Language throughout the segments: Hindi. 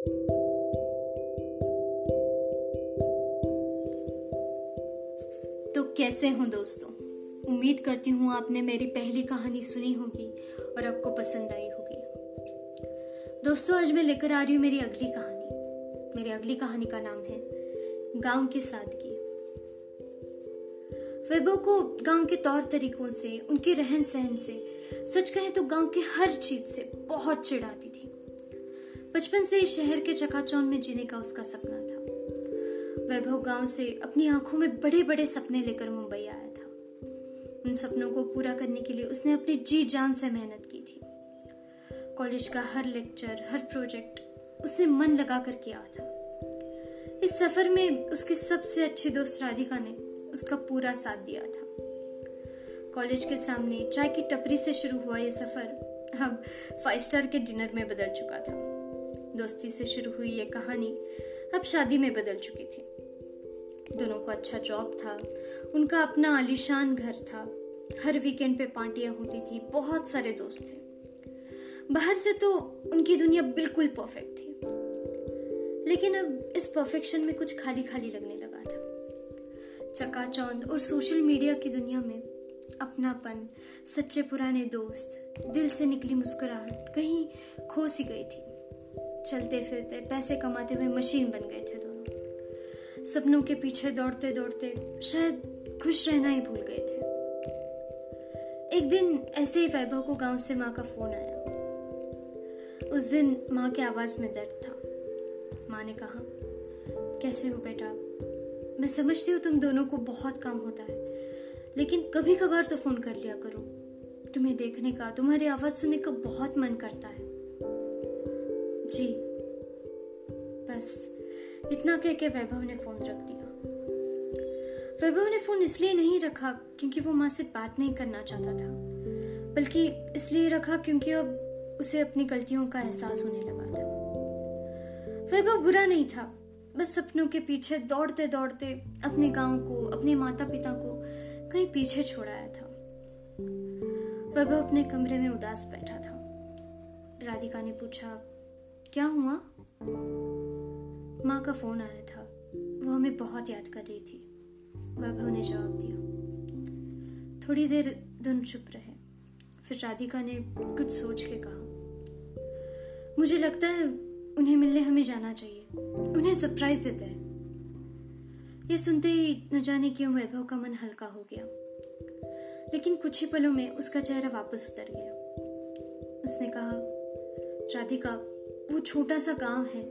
तो कैसे हो दोस्तों? उम्मीद करती हूँ आपने मेरी पहली कहानी सुनी होगी और आपको पसंद आई होगी। दोस्तों, आज मैं लेकर आ रही हूँ मेरी अगली कहानी। मेरी अगली कहानी का नाम है गाँव की सादगी। वैभव को गाँव के तौर तरीकों से, उनके रहन सहन से, सच कहें तो गाँव की हर चीज़ से बहुत चिढ़ाती थी। बचपन से ही शहर के चकाचौन में जीने का उसका सपना था। वैभव गाँव से अपनी आँखों में बड़े बड़े सपने लेकर मुंबई आया था। उन सपनों को पूरा करने के लिए उसने अपनी जी जान से मेहनत की थी। कॉलेज का हर लेक्चर, हर प्रोजेक्ट उसने मन लगा कर किया था। इस सफ़र में उसकी सबसे अच्छी दोस्त राधिका ने उसका पूरा साथ दिया था। कॉलेज के सामने चाय की टपरी से शुरू हुआ यह सफ़र अब फाइव स्टार के डिनर में बदल चुका था। दोस्ती से शुरू हुई ये कहानी अब शादी में बदल चुकी थी। दोनों को अच्छा जॉब था, उनका अपना आलीशान घर था। हर वीकेंड पे पार्टियाँ होती थी, बहुत सारे दोस्त थे। बाहर से तो उनकी दुनिया बिल्कुल परफेक्ट थी। लेकिन अब इस परफेक्शन में कुछ खाली खाली लगने लगा था। चकाचौंध और सोशल मीडिया की दुनिया में अपनापन, सच्चे पुराने दोस्त, दिल से निकली मुस्कुराहट कहीं खो सी गई थी। चलते फिरते पैसे कमाते हुए मशीन बन गए थे दोनों। सपनों के पीछे दौड़ते दौड़ते शायद खुश रहना ही भूल गए थे। एक दिन ऐसे ही वैभव को गाँव से माँ का फ़ोन आया। उस दिन माँ के आवाज़ में दर्द था। माँ ने कहा, कैसे हो बेटा? मैं समझती हूँ तुम दोनों को बहुत काम होता है, लेकिन कभी कभार तो फ़ोन कर लिया करो। तुम्हें देखने का, तुम्हारी आवाज़ सुनने का बहुत मन करता है। जी। बस, इतना कह के वैभव ने फ़ोन रख दिया। वैभव ने फ़ोन इसलिए नहीं रखा क्योंकि वो माँ से बात नहीं करना चाहता था, बल्कि इसलिए रखा क्योंकि अब उसे अपनी गलतियों का एहसास होने लगा था। वैभव बुरा नहीं था, बस सपनों के पीछे दौड़ते दौड़ते अपने गाँव को, अपने माता पिता को कहीं पीछे छोड़ाया था। वैभव अपने कमरे में उदास बैठा था। राधिका ने पूछा क्या हुआ? माँ का फ़ोन आया था। वो हमें बहुत याद कर रही थी। वैभव ने जवाब दिया। थोड़ी देर दोनों चुप रहे। फिर राधिका ने कुछ सोच के कहा। मुझे लगता है उन्हें मिलने हमें जाना चाहिए। उन्हें सरप्राइज़ देते हैं। ये सुनते ही न जाने क्यों वैभव का मन हल्का हो गया। लेकिन कुछ ही पलों में उसका चेहरा वापस उतर गया। उसने कहा, राधिका वो छोटा सा गाँव है।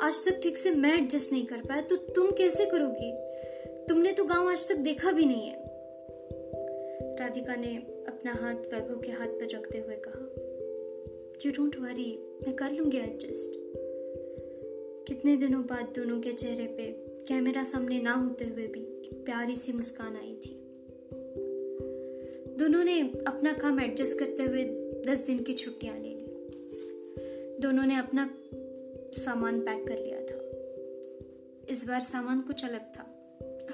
आज तक ठीक से मैं एडजस्ट नहीं कर पाया तो तुम कैसे करोगी? तुमने तो गाँव आज तक देखा भी नहीं है। राधिका ने अपना हाथ वैभव के हाथ पर रखते हुए कहा यू डोंट वरी मैं कर लूँगी एडजस्ट कितने दिनों बाद दोनों के चेहरे पे कैमरा सामने ना होते हुए भी एक प्यारी सी मुस्कान आई थी। दोनों ने अपना काम एडजस्ट करते हुए दस दिन की छुट्टियाँ ली। दोनों ने अपना सामान पैक कर लिया था। इस बार सामान कुछ अलग था।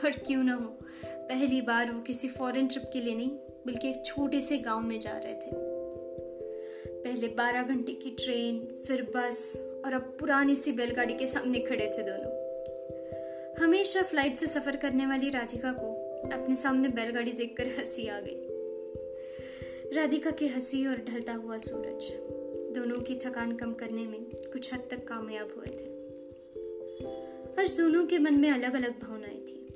और क्यों ना हो? पहली बार वो किसी फॉरेन ट्रिप के लिए नहीं, बल्कि एक छोटे से गाँव में जा रहे थे। पहले बारह घंटे की ट्रेन फिर बस और अब पुरानी सी बैलगाड़ी के सामने खड़े थे दोनों। हमेशा फ़्लाइट से सफ़र करने वाली राधिका को अपने सामने बैलगाड़ी देखकर हँसी आ गई। राधिका की हँसी और ढलता हुआ सूरज। दोनों की थकान कम करने में कुछ हद तक कामयाब हुए थे। आज दोनों के मन में अलग अलग भावनाएँ थी।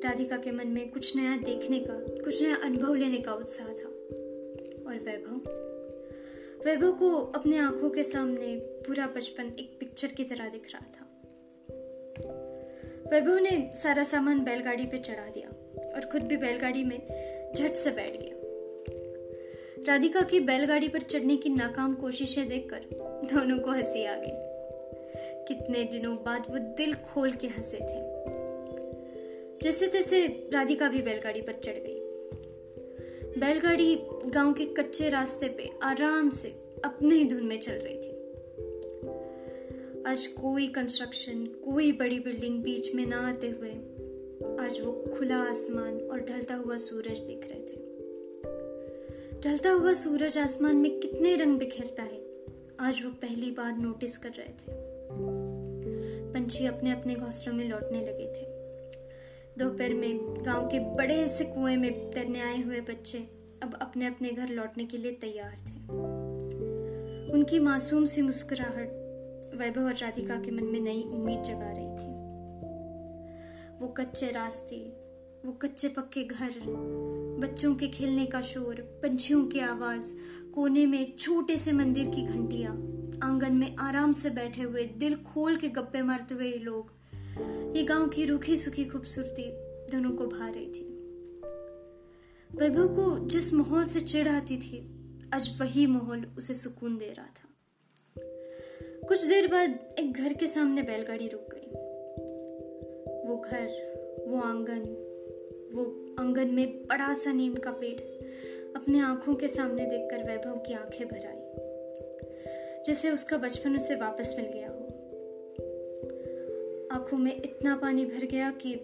राधिका के मन में कुछ नया देखने का, कुछ नया अनुभव लेने का उत्साह था। और वैभव? वैभव को अपने आँखों के सामने पूरा बचपन एक पिक्चर की तरह दिख रहा था। वैभव ने सारा सामान बैलगाड़ी पे चढ़ा दिया और खुद भी बैलगाड़ी में झट से बैठ गया। राधिका की बैलगाड़ी पर चढ़ने की नाकाम कोशिशें देखकर दोनों को हँसी आ गई। कितने दिनों बाद वो दिल खोल के हंसे थे। जैसे तैसे राधिका भी बैलगाड़ी पर चढ़ गई। बैलगाड़ी गाँव के कच्चे रास्ते पे आराम से अपने ही धुन में चल रही थी। आज कोई कंस्ट्रक्शन कोई बड़ी बिल्डिंग बीच में ना आते हुए आज वो खुला आसमान और ढलता हुआ सूरज देख रहे ढलता हुआ सूरज आसमान में कितने रंग बिखेरता है। आज वो पहली बार नोटिस कर रहे थे। पंछी अपने अपने घोंसलों में लौटने लगे थे। दोपहर में गाँव के बड़े से कुएँ में तैरने आए हुए बच्चे अब अपने अपने घर लौटने के लिए तैयार थे। उनकी मासूम सी मुस्कुराहट वैभव और राधिका के मन में नई उम्मीद जगा रही थी। वो कच्चे रास्ते, वो कच्चे पक्के घर बच्चों के खेलने का शोर, पंछियों की आवाज़, कोने में छोटे से मंदिर की घंटिया, आँगन में आराम से बैठे हुए दिल खोल के गप्पे मारते हुए लोग। ये गाँव की रूखी सुखी खूबसूरती दोनों को भा रही थी। वैभव को जिस माहौल से चिढ़ आती थी, आज वही माहौल उसे सुकून दे रहा था। कुछ देर बाद एक घर के सामने बैलगाड़ी रुक गई। वो घर, वो आँगन वो आँगन में बड़ा सा नीम का पेड़ अपने आँखों के सामने देखकर वैभव की आँखें भर आई, जैसे उसका बचपन उसे वापस मिल गया हो। आँखों में इतना पानी भर गया कि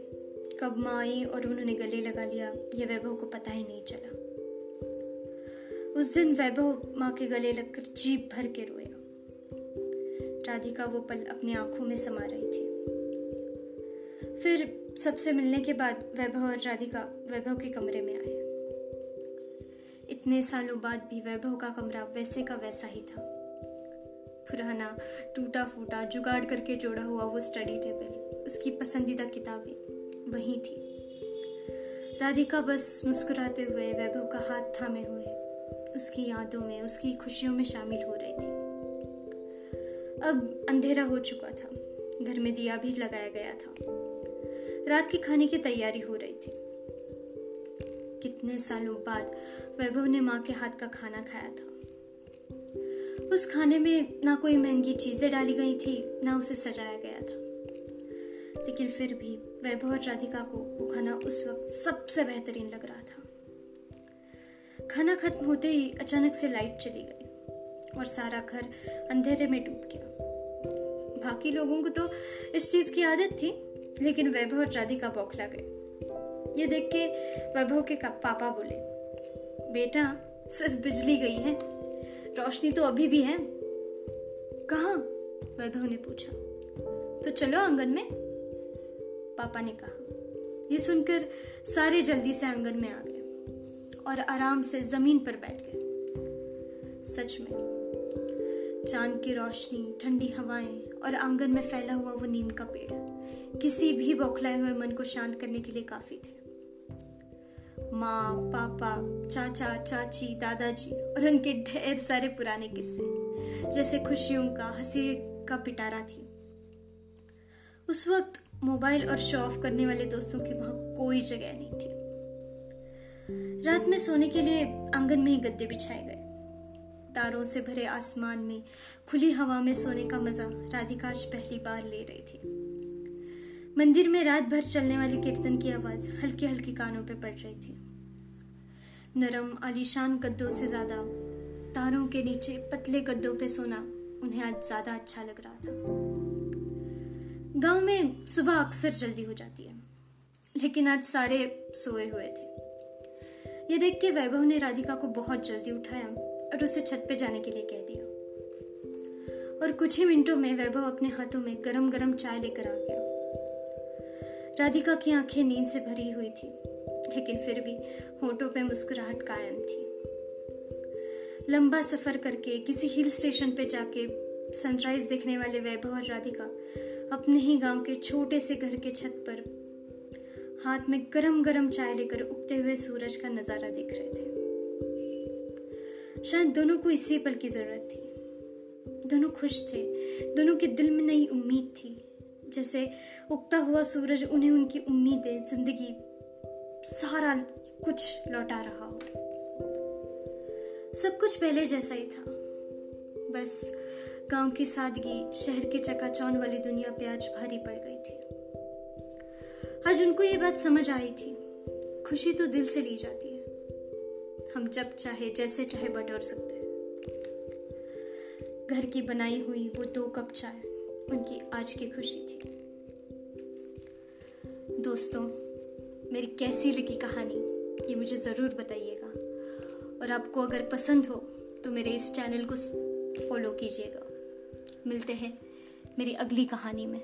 कब माँ आई और उन्होंने गले लगा लिया, ये वैभव को पता ही नहीं चला। उस दिन वैभव माँ के गले लगकर जीप भर के रोया। राधिका वो पल अपनी आँखों में समा रही थी। फिर सबसे मिलने के बाद वैभव और राधिका वैभव के कमरे में आए। इतने सालों बाद भी वैभव का कमरा वैसे का वैसा ही था। पुराना टूटा फूटा जुगाड़ करके जोड़ा हुआ वो स्टडी टेबल उसकी पसंदीदा किताबें वही थी। राधिका बस मुस्कुराते हुए वैभव का हाथ थामे हुए। उसकी यादों में, उसकी खुशियों में शामिल हो रही थी। अब अंधेरा हो चुका था। घर में दिया भी लगाया गया था। रात के खाने की तैयारी हो रही थी। कितने सालों बाद वैभव ने माँ के हाथ का खाना खाया था। उस खाने में ना कोई महँगी चीज़ें डाली गई थी, ना उसे सजाया गया था। लेकिन फिर भी वैभव और राधिका को वो खाना उस वक्त सबसे बेहतरीन लग रहा था। खाना खत्म होते ही अचानक से लाइट चली गई और सारा घर अंधेरे में डूब गया। बाकी लोगों को तो इस चीज़ की आदत थी लेकिन वैभव और राधिका बौखला गए ये देख के वैभव के पापा बोले, बेटा, सिर्फ़ बिजली गई है, रोशनी तो अभी भी है। कहा? वैभव ने पूछा। तो चलो आँगन में। पापा ने कहा। ये सुनकर सारे जल्दी से आँगन में आ गए और आराम से ज़मीन पर बैठ गए। सच में, चाँद की रोशनी, ठंडी हवाएँ और आँगन में फैला हुआ वो नीम का पेड़। किसी भी बौखलाए हुए मन को शांत करने के लिए काफ़ी थे। माँ, पापा, चाचा, चाची, दादाजी और उनके ढेर सारे पुराने किस्से, जैसे खुशियों का, हँसी का पिटारा थी। उस वक्त मोबाइल और शो ऑफ़ करने वाले दोस्तों की वहाँ कोई जगह नहीं थी। रात में सोने के लिए आँगन में ही गद्दे बिछाए गए। तारों से भरे आसमान में खुली हवा में सोने का मज़ा राधिकाश पहली बार ले रही थी। मंदिर में रात भर चलने वाली कीर्तन की आवाज़ हल्की हल्की कानों पर पड़ रही थी। नरम, आलीशान गद्दों से ज़्यादा, तारों के नीचे पतले गद्दों पे सोना उन्हें आज ज़्यादा अच्छा लग रहा था। गाँव में सुबह अक्सर जल्दी हो जाती है, लेकिन आज सारे सोए हुए थे। ये देख के वैभव ने राधिका को बहुत जल्दी उठाया और उसे छत पे जाने के लिए कह दिया। और कुछ ही मिनटों में वैभव अपने हाथों में गरम गरम चाय लेकर आ गया। राधिका की आँखें नींद से भरी हुई थी, लेकिन फिर भी होठों पे मुस्कुराहट कायम थी। लंबा सफ़र करके किसी हिल स्टेशन पे जाके सनराइज देखने वाले वैभव और राधिका अपने ही गाँव के छोटे से घर के छत पर हाथ में गरम गरम चाय लेकर उगते हुए सूरज का नज़ारा देख रहे थे। शायद दोनों को इसी पल की ज़रूरत थी। दोनों खुश थे, दोनों के दिल में नई उम्मीद थी। जैसे उगता हुआ सूरज उन्हें उनकी उम्मीदें, ज़िंदगी, सारा कुछ लौटा रहा हो। सब कुछ पहले जैसा ही था। बस गाँव की सादगी, शहर के चकाचौन वाली दुनिया पे आज भारी पड़ गई थी। आज उनको ये बात समझ आई थी। खुशी तो दिल से ली जाती है। हम जब चाहे, जैसे चाहे बटोर सकते हैं। घर की बनाई हुई वो दो कप चाय। उनकी आज की खुशी थी। दोस्तों, मेरी कैसी लगी कहानी, ये मुझे ज़रूर बताइएगा। और आपको अगर पसंद हो तो मेरे इस चैनल को फॉलो कीजिएगा। मिलते हैं मेरी अगली कहानी में।